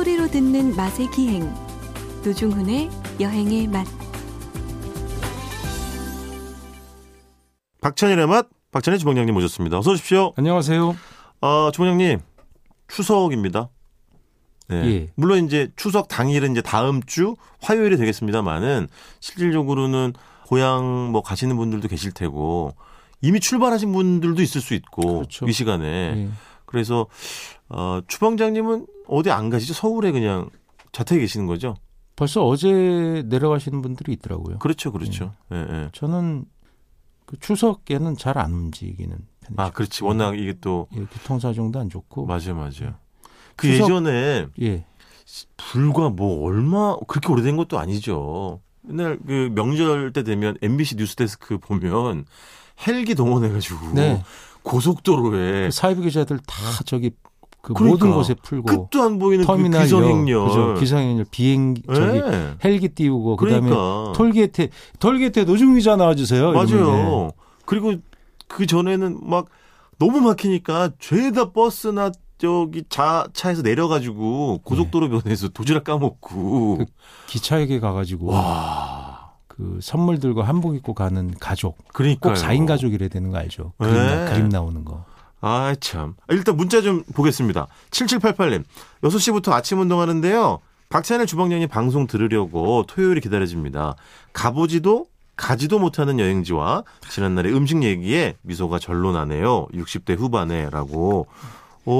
소리로 듣는 맛의 기행 노중훈의 여행의 맛 박찬일의 맛 박찬일 주방장님 모셨습니다. 어서 오십시오. 안녕하세요. 어, 주방장님 추석입니다. 네. 예. 물론 이제 추석 당일은 이제 다음 주 화요일이 되겠습니다만은 실질적으로는 고향 뭐 가시는 분들도 계실 테고 이미 출발하신 분들도 있을 수 있고 그렇죠. 이 시간에 예. 그래서 어, 주방장님은 어디 안 가시죠? 서울에 그냥 자택에 계시는 거죠? 벌써 어제 내려가시는 분들이 있더라고요. 그렇죠, 그렇죠. 예, 예. 저는 그 추석에는 잘 안 움직이는 편이죠. 아, 그렇지. 워낙 이게 또 예, 교통 사정도 안 좋고. 맞아요, 맞아요. 그 추석- 예전에 예. 불과 뭐 얼마 그렇게 오래된 것도 아니죠. 맨날 그 명절 때 되면 MBC 뉴스데스크 보면 헬기 동원해가지고 네. 고속도로에 그 사이비 기자들 다 저기 그 그러니까. 모든 곳에 풀고 끝도 안 보이는 그 터미널 귀성행렬. 그죠? 귀성행렬 비행 저기 네. 헬기 띄우고 그다음에 그러니까 톨게이트 톨게이트에 노중 기자 나와주세요. 이러면 맞아요. 그리고 그 전에는 막 너무 막히니까 죄다 버스나 저기 자 차에서 내려가지고 고속도로 변에서 도시락 까먹고 그 기차역에 가가지고 와 그 선물 들고 한복 입고 가는 가족 그러니까 꼭 4인 가족이래야 되는 거 알죠? 그림, 네. 나, 그림 나오는 거. 아, 참. 일단 문자 좀 보겠습니다. 7788님. 6시부터 아침 운동하는데요. 박찬일 주방장님 방송 들으려고 토요일이 기다려집니다. 가보지도 가지도 못하는 여행지와 지난날의 음식 얘기에 미소가 절로 나네요. 60대 후반에라고. 오,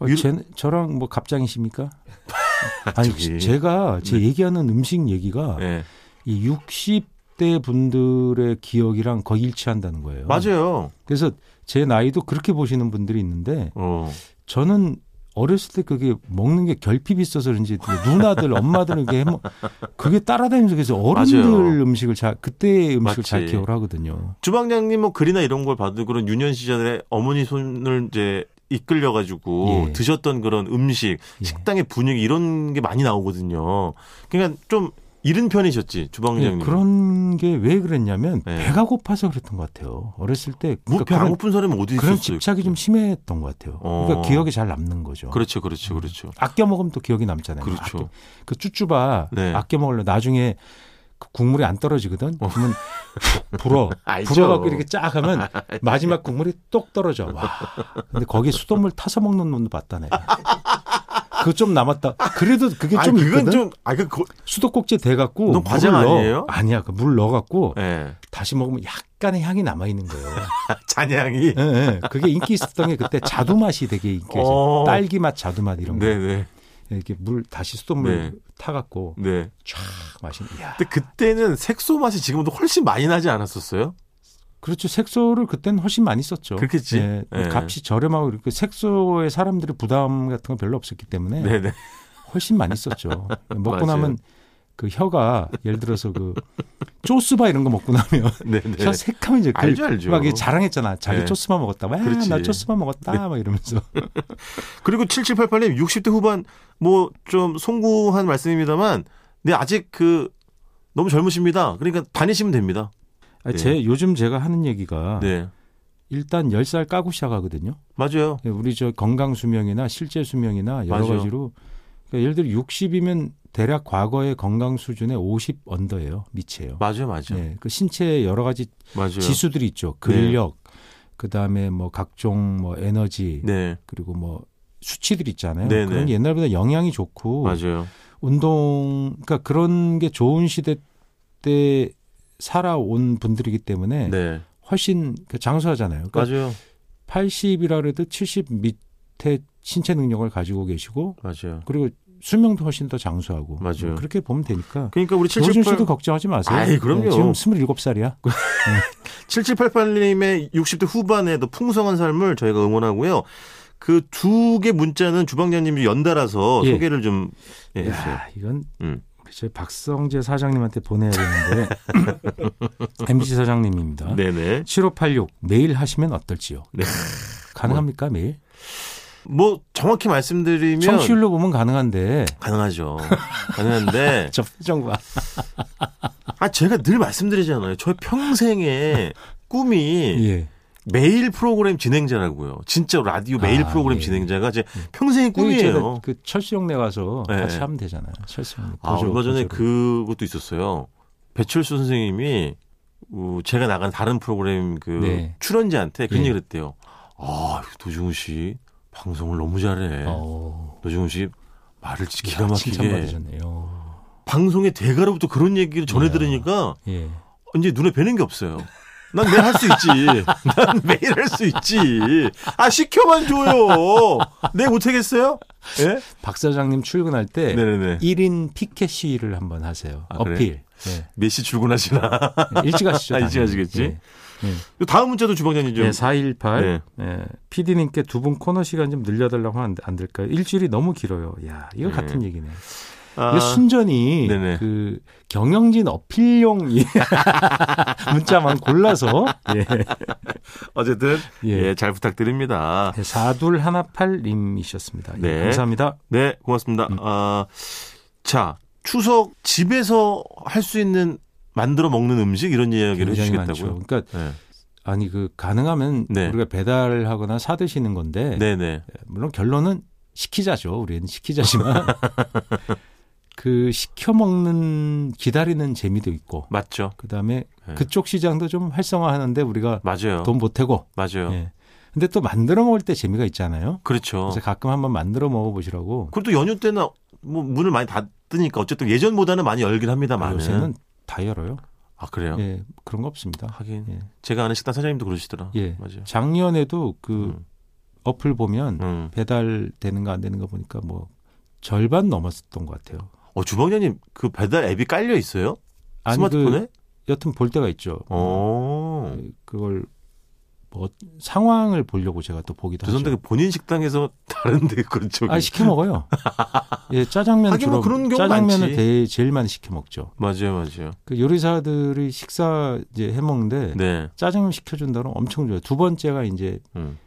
어, 유- 제, 저랑 뭐 갑장이십니까? 아니 저기. 제가 제 네. 얘기하는 음식 얘기가 예. 이 60대 분들의 기억이랑 거의 일치한다는 거예요. 맞아요. 그래서 제 나이도 그렇게 보시는 분들이 있는데 어. 저는 어렸을 때 그게 먹는 게 결핍이 있어서 그런지 누나들 엄마들은 그게 해먹- 그게 따라다니면서 그래서 어른들 맞아요. 음식을 잘 그때의 음식을 맞지. 잘 기억을 하거든요. 주방장님 뭐 글이나 이런 걸 봐도 그런 유년 시절에 어머니 손을 이제 이끌려 가지고 예. 드셨던 그런 음식, 예. 식당의 분위기 이런 게 많이 나오거든요. 그러니까 좀 이른 편이셨지 예, 주방장님. 그런 게 왜 그랬냐면 네. 배가 고파서 그랬던 것 같아요. 어렸을 때뭐 그러니까 배안 그런, 고픈 사람이 어디 그런 있었어요? 집착이 좀 심했던 것 같아요. 어. 그러니까 기억에 잘 남는 거죠. 그렇죠, 그렇죠, 그렇죠. 아껴 먹으면 또 기억이 남잖아요. 그렇죠. 아껴- 그 쭈쭈바 네. 아껴 먹으려 나중에 그 국물이 안 떨어지거든. 그러면 불어. 불어갖고 이렇게 쫙 하면 마지막 국물이 똑 떨어져. 와. 근데 거기에 수돗물 타서 먹는 놈도 봤다네. 그거 좀 남았다. 그래도 그게 아니, 좀 그건 있거든. 좀, 아, 그, 거- 수도꼭지에 대갖고 너무 과장. 아니에요? 아니야. 그 물 넣어갖고 예. 다시 먹으면 약간의 향이 남아 있는 거예요. 잔향이. 예, 예. 그게 인기 있었던 게 그때 자두 맛이 되게 인기였어요. 어. 딸기 맛, 자두 맛 이런 거. 네네. 이렇게 물 다시 수돗물 네. 타갖고 네. 쫙 마시는. 이야. 근데 그때는 색소 맛이 지금보다 훨씬 많이 나지 않았었어요? 그렇죠. 색소를 그때는 훨씬 많이 썼죠. 그렇겠지. 예, 예. 값이 저렴하고 이렇게 색소에 사람들이 부담 같은 거 별로 없었기 때문에 네네. 훨씬 많이 썼죠. 먹고. 나면 그 혀가 예를 들어서 그 쪼스바 이런 거 먹고 나면 네네. 혀 새카면 이제 그 알죠, 알죠. 막 자랑했잖아. 자기 네. 쪼스바 먹었다. 와, 그렇지. 나 쪼스바 먹었다. 네. 막 이러면서. 그리고 7788님 60대 후반 뭐 좀 송구한 말씀입니다만 네 아직 그 너무 젊으십니다. 그러니까 다니시면 됩니다. 아니, 네. 제 요즘 제가 하는 얘기가 네. 일단 10살 까고 시작하거든요. 맞아요. 예, 우리 저 건강 수명이나 실제 수명이나 여러 맞아요. 가지로 그러니까 예를 들어 60이면 대략 과거의 건강 수준의 50 언더예요. 밑이에요. 맞아요. 맞아요. 예, 그 신체에 여러 가지 맞아요. 지수들이 있죠. 근력, 그다음에 뭐 각종 뭐 에너지 네. 그리고 뭐 수치들 있잖아요. 네네. 그런 게 옛날보다 영향이 좋고 맞아요. 운동 그러니까 그런 게 좋은 시대 때 살아온 분들이기 때문에 네. 훨씬 그 장수하잖아요. 그러니까 맞아요. 80이라 그래도 70 밑에 신체 능력을 가지고 계시고 맞아요. 그리고 수명도 훨씬 더 장수하고 맞아요. 그렇게 보면 되니까 그러니까 우리 조준 씨도 7788 걱정하지 마세요. 아이, 그럼요. 네, 지금 27살이야. 7788님의 60대 후반에도 풍성한 삶을 저희가 응원하고요. 그 두 개 문자는 주방장님이 연달아서 예. 소개를 좀 예, 해주세요. 야, 이건 음. 저희 박성재 사장님한테 보내야 되는데 MBC 사장님입니다. 네네. 7586 매일 하시면 어떨지요? 네. 가능합니까 매일? 뭐 정확히 말씀드리면 청취율로 보면 가능한데 가능하죠. 가능한데 저 표정과 아 제가 늘 말씀드리잖아요. 저의 평생의 꿈이 예. 매일 프로그램 진행자라고요. 진짜 라디오 매일 아, 프로그램 예. 진행자가 제 평생의 여기 제가 꿈이에요. 그 철수영네 가서 네. 같이 하면 되잖아요. 철수영네. 아, 보조, 얼마 전에 보조로. 그것도 있었어요. 배철수 선생님이 어, 제가 나간 다른 프로그램 그 네. 출연자한테 그런 예. 얘기를 했대요. 아, 도중훈 씨 방송을 너무 잘해. 어. 도중훈 씨 말을 진짜 기가 야, 막히게. 방송의 대가로부터 그런 얘기를 전해. 들으니까 예. 이제 눈에 뵈는 게 없어요. 난 매일 할 수 있지. 난 매일 할 수 있지. 아, 시켜만 줘요. 내 못하겠어요? 예? 박 사장님 출근할 때 네네네. 1인 피켓 시위를 한번 하세요. 아? 어필. 네. 몇시 출근하시나? 일찍 하시죠. 아, 일찍. 하시겠지? 예. 예. 다음 문자도 주방장님 좀. 네, 418. 네. 네. PD님께 두 분 코너 시간 좀 늘려달라고 하면 안, 안 될까요? 일주일이 너무 길어요. 야, 이거 네. 같은 얘기네. 아, 순전히 네네. 그 경영진 어필용 이 문자만 골라서 예. 어쨌든 예. 예, 잘 부탁드립니다. 네, 4218님이셨습니다. 예, 네. 감사합니다. 네, 고맙습니다. 음. 아, 자, 추석 집에서 할 수 있는 만들어 먹는 음식 이런 이야기를. 해주시겠다고요? 그러니까 네, 아니 그 가능하면 네. 우리가 배달하거나 사 드시는 건데 네, 네. 물론 결론은 시키자죠. 우리는 시키자지만 그 시켜 먹는 기다리는 재미도 있고 맞죠. 그다음에 네. 그쪽 시장도 좀 활성화하는데 우리가 맞아요. 돈 보태고 맞아요. 예. 근데 또 만들어 먹을 때 재미가 있잖아요. 그렇죠. 그래서 가끔 한번 만들어 먹어 보시라고. 그리고 또 연휴 때는 뭐 문을 많이 닫으니까 어쨌든 예전보다는 많이 열긴 합니다만. 요새는 다 열어요. 아, 그래요? 예. 그런 거 없습니다. 하긴. 예. 제가 아는 식당 사장님도 그러시더라. 예. 맞아요. 작년에도 그 음, 어플 보면 음. 배달 되는 거 안 되는 거 보니까 뭐 절반 넘었었던 것 같아요. 어, 주방장님 그 배달 앱이 깔려 있어요? 아니, 스마트폰에? 그 여튼 볼 때가 있죠. 어. 그걸 뭐 상황을 보려고 제가 또 보기도 죄송한데 하죠. 그 본인 식당에서 다른데 그렇죠. 아 시켜 먹어요. 예, 짜장면 하긴 뭐 주로 그런 경우 짜장면을. 대, 제일 많이 시켜 먹죠. 맞아요, 맞아요. 그 요리사들이 식사 이제 해 먹는데 네. 짜장면 시켜 준다면 엄청 좋아요. 두 번째가 이제 음.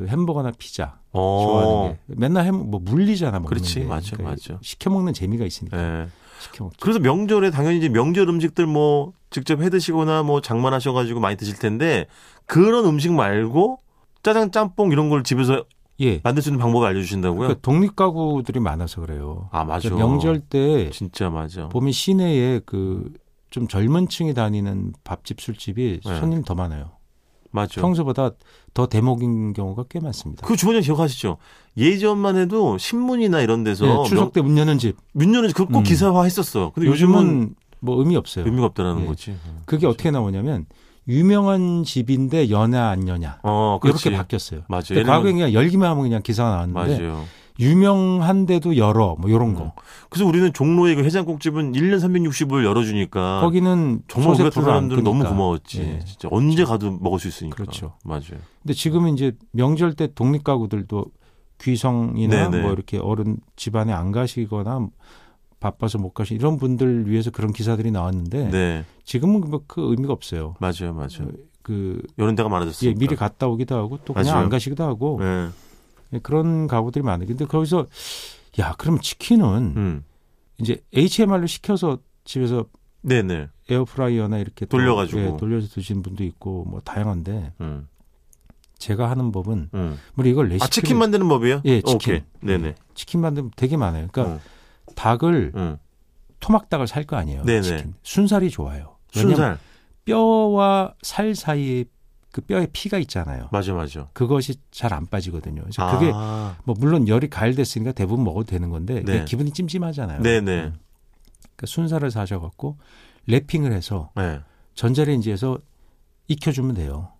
그 햄버거나 피자 어. 좋아하는 게 맨날 햄 뭐 물리잖아 먹는 그렇지, 게. 맞아, 그러니까 맞아. 시켜 먹는 재미가 있으니까 네. 시켜 먹죠. 그래서 명절에 당연히 이제 명절 음식들 뭐 직접 해 드시거나 뭐 장만하셔가지고 많이 드실 텐데 그런 음식 말고 짜장 짬뽕 이런 걸 집에서 예. 만들 수 있는 방법을 알려주신다고요? 그러니까 독립 가구들이 많아서 그래요. 아 맞아. 그러니까 명절 때 진짜 맞아. 보면 시내에 그 좀 젊은 층이 다니는 밥집 술집이 네. 손님 더 많아요. 맞아. 평소보다 더 대목인 경우가 꽤 많습니다. 그 주번에 기억하시죠? 예전만 해도 신문이나 이런 데서 예, 추석 때 문 여는 집. 문 여는 그거 꼭 음. 기사화 했었어. 근데 요즘은 요즘은 뭐 의미 없어요. 의미가 없다라는 예. 거지. 그게 어떻게 나오냐면 유명한 집인데 여냐 안 여냐 어, 그렇지. 이렇게 바뀌었어요. 맞아요. 과거에 그냥 열기만 하면 그냥 기사가 나왔는데 맞아요. 유명한데도 열어 뭐 이런 거. 음. 그래서 우리는 종로의 그 해장국집은 1년 360을 열어주니까 거기는 정말 우리 같은 사람들은 너무. 고마웠지. 예. 진짜 언제 가도 먹을 수 있으니까. 그렇죠. 맞아요. 근데 지금은 이제 명절 때 독립 가구들도 귀성이나 네네. 뭐 이렇게 어른 집안에 안 가시거나 바빠서 못 가시 이런 분들 위해서 그런 기사들이 나왔는데 네. 지금은 뭐 그 의미가 없어요. 맞아요. 맞아요. 그 이런 데가 많아졌어요. 예, 미리 갔다 오기도 하고 또 그냥 맞아요. 안 가시기도 하고 네. 예, 그런 가구들이 많아요. 근데 거기서 야, 그럼 치킨은 음. 이제 HMR로 시켜서 집에서 네네. 에어프라이어나 이렇게 또, 돌려가지고. 예, 돌려서 드시는 분도 있고 뭐 다양한데 음. 제가 하는 법은 음. 우리 이걸 레시피 아, 치킨 만드는 법이에요? 예, 치킨. 오케이. 네네. 치킨 만들면 되게 많아요. 그러니까 어. 닭을 음. 토막닭을 살 거 아니에요. 네네. 치킨. 순살이 좋아요. 순살. 뼈와 살 사이에 그 뼈에 피가 있잖아요. 맞아, 맞아. 그것이 잘 안 빠지거든요. 그래서 그게 아. 뭐 물론 열이 가열됐으니까 대부분 먹어도 되는 건데 네. 그게 기분이 찜찜하잖아요. 네 네. 음. 그러니까 순살을 사셔갖고 랩핑을 해서 네. 전자레인지에서 익혀주면 돼요.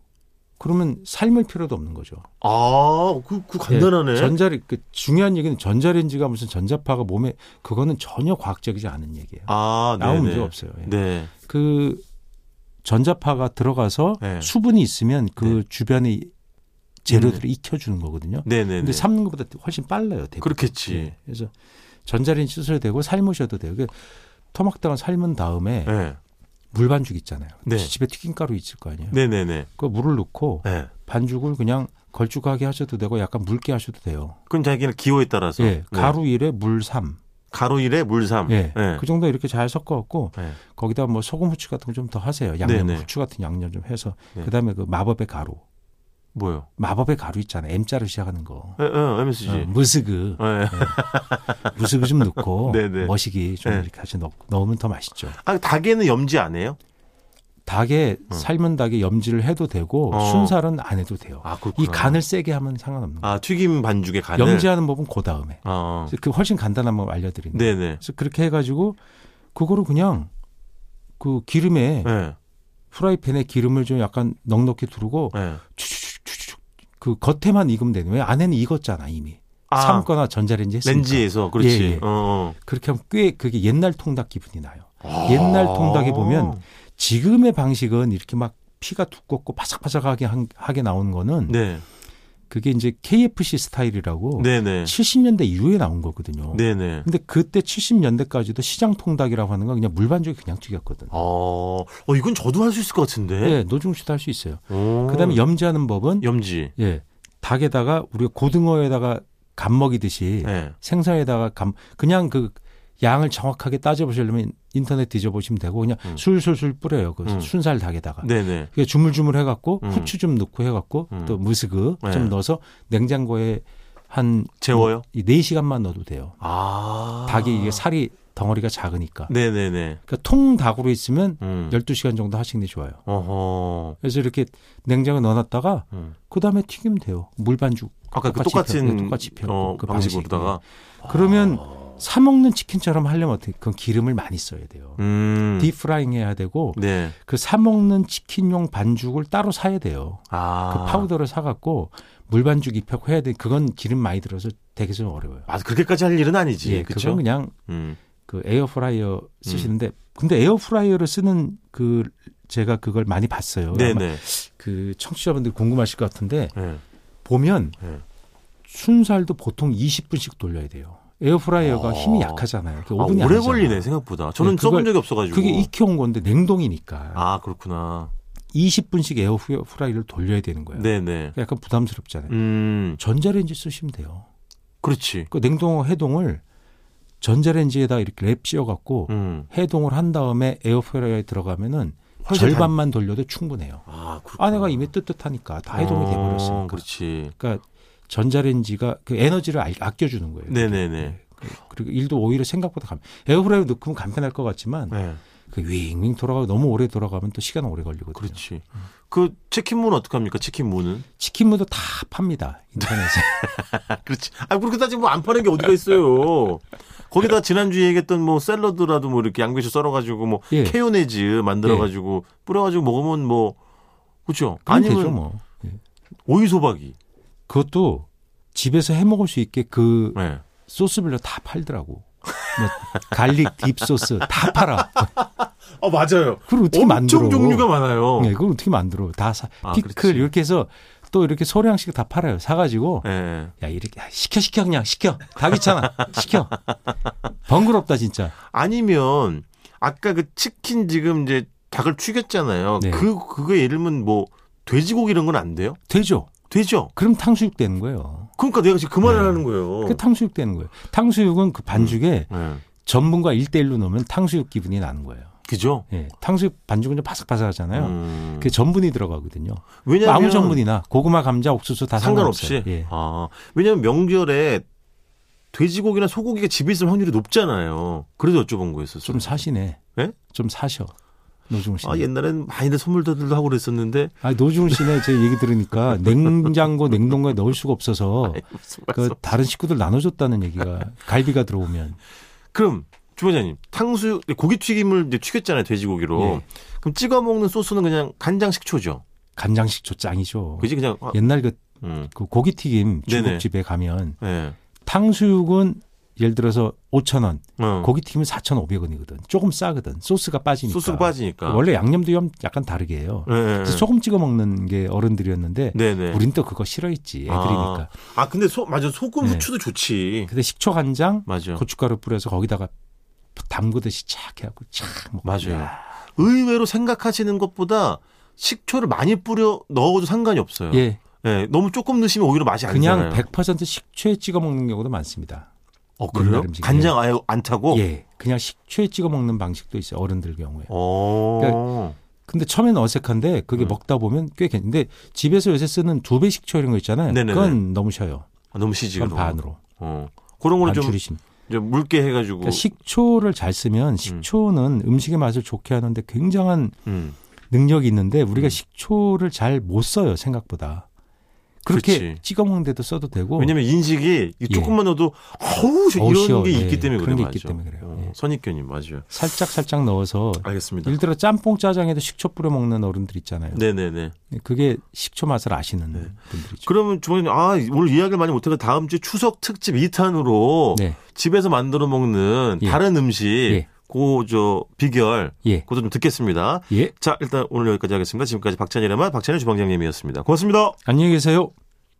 그러면 삶을 필요도 없는 거죠. 아, 그, 그 간단하네. 예, 전자레 그 중요한 얘기는 전자레인지가 무슨 전자파가 몸에 그거는 전혀 과학적이지 않은 얘기예요. 아, 네네. 문제 없어요. 예. 네. 그 전자파가 들어가서 네. 수분이 있으면 그 네. 주변의 재료들을 익혀주는 거거든요. 네네네. 근데 삶는 것보다 훨씬 빨라요. 대부분. 그렇겠지. 예. 그래서 전자레인지 쓰셔도 되고 삶으셔도 돼요. 그 토막닭은 삶은 다음에 네. 물 반죽 있잖아요. 네. 집에 튀김가루 있을 거 아니에요. 네네네. 그 물을 넣고 네. 반죽을 그냥 걸쭉하게 하셔도 되고 약간 묽게 하셔도 돼요. 그건 자기는 기호에 따라서. 예, 네. 가루 1에 물 3. 가루 1에 물 3. 예. 네. 그 정도 이렇게 잘 섞어갖고 네. 거기다 뭐 소금 후추 같은 거 좀 더 하세요. 양념 네네. 후추 같은 양념 좀 해서 네. 그다음에 그 마법의 가루 뭐요? 마법의 가루 있잖아요. M자로 시작하는 거. 예, 예, MSG. 어, 무스그, 예. 무스그 좀 넣고 네네. 머시기 좀 네. 이렇게 같이 넣, 넣으면 더 맛있죠. 아, 닭에는 염지 안 해요? 닭에 어. 삶은 닭에 염지를 해도 되고 어. 순살은 안 해도 돼요. 아. 이 간을 세게 하면 상관없는 거예요. 아, 튀김 반죽에 간을. 염지하는 법은 그 다음에. 아, 그래서 그 훨씬 간단한 법 알려드립니다. 네네. 그래서 그렇게 해가지고 그거를 그냥 그 기름에 예, 프라이팬에 기름을 좀 약간 넉넉히 두르고 예. 추추추 추추 그 겉에만 익으면 되는 왜 안에는 익었잖아 이미 아, 삶거나 전자레인지 했으니까 렌지에서, 그렇지. 예, 예. 어, 어. 그렇게 하면 꽤 그게 옛날 통닭 기분이 나요. 옛날 통닭에 보면 지금의 방식은 이렇게 막 피가 두껍고 바삭바삭하게 한- 하게 나오는 거는 네, 그게 이제 KFC 스타일이라고 네네. 70년대 이후에 나온 거거든요. 네네. 근데 그때 70년대까지도 시장 통닭이라고 하는 건 그냥 물반죽이 그냥 튀겼거든. 어, 어, 이건 저도 할 수 있을 것 같은데. 예, 노중 씨도 할 수 있어요. 오. 그다음에 염지하는 법은 염지. 예, 닭에다가 우리가 고등어에다가 감 먹이듯이 예. 생선에다가 감 그냥 그 양을 정확하게 따져보시려면 인터넷 뒤져보시면 되고 그냥 음. 술술술 뿌려요. 그 음. 순살 닭에다가. 네네. 그게 주물주물 해갖고 음. 후추 좀 넣고 해갖고 음. 또 무스그 네. 좀 넣어서 냉장고에 한 재워요? 이 4시간만 넣어도 돼요. 아. 닭이 이게 살이 덩어리가 작으니까. 네네네. 그러니까 통닭으로 있으면 음. 12시간 정도 하시는 게 좋아요. 어허. 그래서 이렇게 냉장고에 넣어놨다가 음. 그다음에 튀기면 돼요. 물반죽. 아까 그 똑같이 똑같은 펴- 네, 똑같이 펴고 어, 그 방식으로다가. 그러면 사 먹는 치킨처럼 하려면 어떻게 그 기름을 많이 써야 돼요. 음. deep frying 해야 되고 네. 그 사 먹는 치킨용 반죽을 따로 사야 돼요. 아. 그 파우더를 사 갖고 물 반죽 입혀고 해야 돼. 그건 기름 많이 들어서 되게 좀 어려워요. 아, 그렇게까지 할 일은 아니지. 예, 그렇죠? 그건 그냥 음. 그 에어프라이어 쓰시는데 근데 에어프라이어를 쓰는 그 제가 그걸 많이 봤어요. 네네. 그 청취자분들 궁금하실 것 같은데 네. 보면 네. 순살도 보통 20분씩 돌려야 돼요. 에어프라이어가 아. 힘이 약하잖아요. 그 아, 5분이 오래 아니잖아요. 걸리네 생각보다. 저는 네, 써본 적이 없어가지고. 그게 익혀온 건데 냉동이니까 아 그렇구나. 20분씩 에어프라이를 돌려야 되는 거예요. 네네. 약간 부담스럽잖아요. 음 전자레인지 쓰시면 돼요. 그렇지. 그 냉동 해동을 전자레인지에다 이렇게 랩 씌워갖고 음 해동을 한 다음에 에어프라이어에 들어가면은 절반만 돌려도 충분해요. 단- 아 그렇구나. 안에가 이미 뜨뜻하니까 다 해동이 어, 돼버렸으니까. 그렇지. 그러니까 전자레인지가 그 에너지를 아- 아껴주는 거예요. 네네네. 그- 그리고 일도 오히려 생각보다 간, 에어프라이어 넣으면 간편할 것 같지만 네. 그 윙윙 돌아가고 너무 오래 돌아가면 또 시간 오래 걸리거든요. 그렇지. 그 치킨무는 어떻게 합니까? 치킨무는? 치킨무도 다 팝니다 인터넷에. 아, 그렇지. 아 그렇게 따지면 뭐 안 파는 게 어디가 있어요. 거기다 지난주에 얘기했던 뭐 샐러드라도 뭐 이렇게 양배추 썰어가지고 뭐 예. 케요네즈 만들어가지고 뿌려가지고 먹으면 뭐 그렇죠. 아니면 되죠 뭐. 예. 오이 소박이. 그것도 집에서 해 먹을 수 있게 그 네. 소스별로 다 팔더라고. 뭐 garlic dip 소스 다 팔아. 아 맞아요. 그걸 어떻게 만들어? 엄청 종류가 많아요. 네, 그걸 어떻게 만들어? 다 사. 아, 피클 그렇지. 이렇게 해서 또 이렇게 소량씩 다 팔아요. 사가지고 네. 야 이렇게 야, 시켜 시켜 그냥 시켜 다 귀찮아 시켜 번거롭다 진짜. 아니면 아까 그 치킨 지금 이제 닭을 튀겼잖아요. 네. 그 그거 예를 들면 뭐 돼지고기 이런 건 안 돼요? 되죠. 되죠. 그럼 탕수육 되는 거예요. 그러니까 내가 지금 그 말을 네. 하는 거예요. 그 탕수육 되는 거예요. 탕수육은 그 반죽에 네. 전분과 1대1로 넣으면 탕수육 기분이 나는 거예요. 그죠? 예. 탕수육 반죽은 좀 바삭바삭하잖아요. 음. 그게 전분이 들어가거든요. 왜냐면 아무 전분이나 고구마, 감자, 옥수수 다 상관없이. 상관없어요. 예. 아, 왜냐면 명절에 돼지고기나 소고기가 집에 있을 확률이 높잖아요. 그래서 여쭤본 거였었어요. 좀 사시네. 예? 좀 사셔. 노중훈 씨. 아, 옛날엔 많이들 선물들도 하고 그랬었는데. 아, 노중훈 씨네 제 얘기 들으니까 냉장고, 냉동고에 넣을 수가 없어서 무슨 그. 다른 식구들 나눠줬다는 얘기가 갈비가 들어오면 그럼 주방장님 탕수육 고기 튀김을 이제 튀겼잖아요 돼지고기로. 예. 그럼 찍어 먹는 소스는 그냥 간장 식초죠. 간장 식초 짱이죠. 그지 그냥. 아, 옛날 그, 음. 그 고기 튀김 네네. 중국집에 가면 네. 탕수육은 예를 들어서 5천 원, 어. 고기 튀김은 4,500원이거든. 조금 싸거든. 소스가 빠지니까. 소스가 빠지니까. 원래 양념도 좀 약간 다르게 해요. 네, 네, 그래서 네. 소금 찍어 먹는 게 어른들이었는데 네네. 우린 또 그거 싫어했지 애들이니까. 아, 근데 소 맞아 소금 네. 후추도 좋지. 근데 식초 간장, 맞아. 고춧가루 뿌려서 거기다가 담그듯이 착 해갖고 착 먹고. 맞아요. 의외로 생각하시는 것보다 식초를 많이 뿌려 넣어도 상관이 없어요. 예, 예, 너무 조금 넣으시면 오히려 맛이 안 그냥 나요. 100% 식초에 찍어 먹는 경우도 많습니다. 어, 그래요? 간장 아예 안 타고? 예, 그냥 식초에 찍어 먹는 방식도 있어요 어른들 경우에. 어. 근데 처음에는 어색한데 그게 음. 먹다 보면 꽤 괜찮은데 집에서 요새 쓰는 두 배 식초 이런 거 있잖아요. 네네네. 그건 너무 쉬어요. 아, 너무 시지 그건. 반으로. 어. 그런 반 좀, 줄이심. 좀 묽게 해가지고. 그러니까 식초를 잘 쓰면 식초는 음. 식의 맛을 좋게 하는데 굉장한 음. 능력이 있는데 우리가 음. 식초를 잘 못 써요 생각보다. 그렇게 그렇지. 찍어 먹는데도 써도 되고. 왜냐면 인식이 이 예. 조금만 넣어도 어우 저 어우, 이런 쉬워. 게 예, 있기 때문에 그런 그래 게 맞아. 있기 때문에 그래요. 어, 예. 선입견이 맞아요. 살짝 살짝 넣어서 알겠습니다. 예를 들어 짬뽕 짜장에도 식초 뿌려 먹는 어른들 있잖아요. 네네네. 그게 식초 맛을 아시는 네. 분들이죠. 그러면 주방님 아 오늘 이야기를 많이 못해서 다음 주 추석 특집 2탄으로 네. 집에서 만들어 먹는 예. 다른 음식 예. 그저 비결 예. 그것도 좀 듣겠습니다. 예. 자 일단 오늘 여기까지 하겠습니다. 지금까지 박찬일의 맛 박찬일 주방장님이었습니다. 고맙습니다. 안녕히 계세요.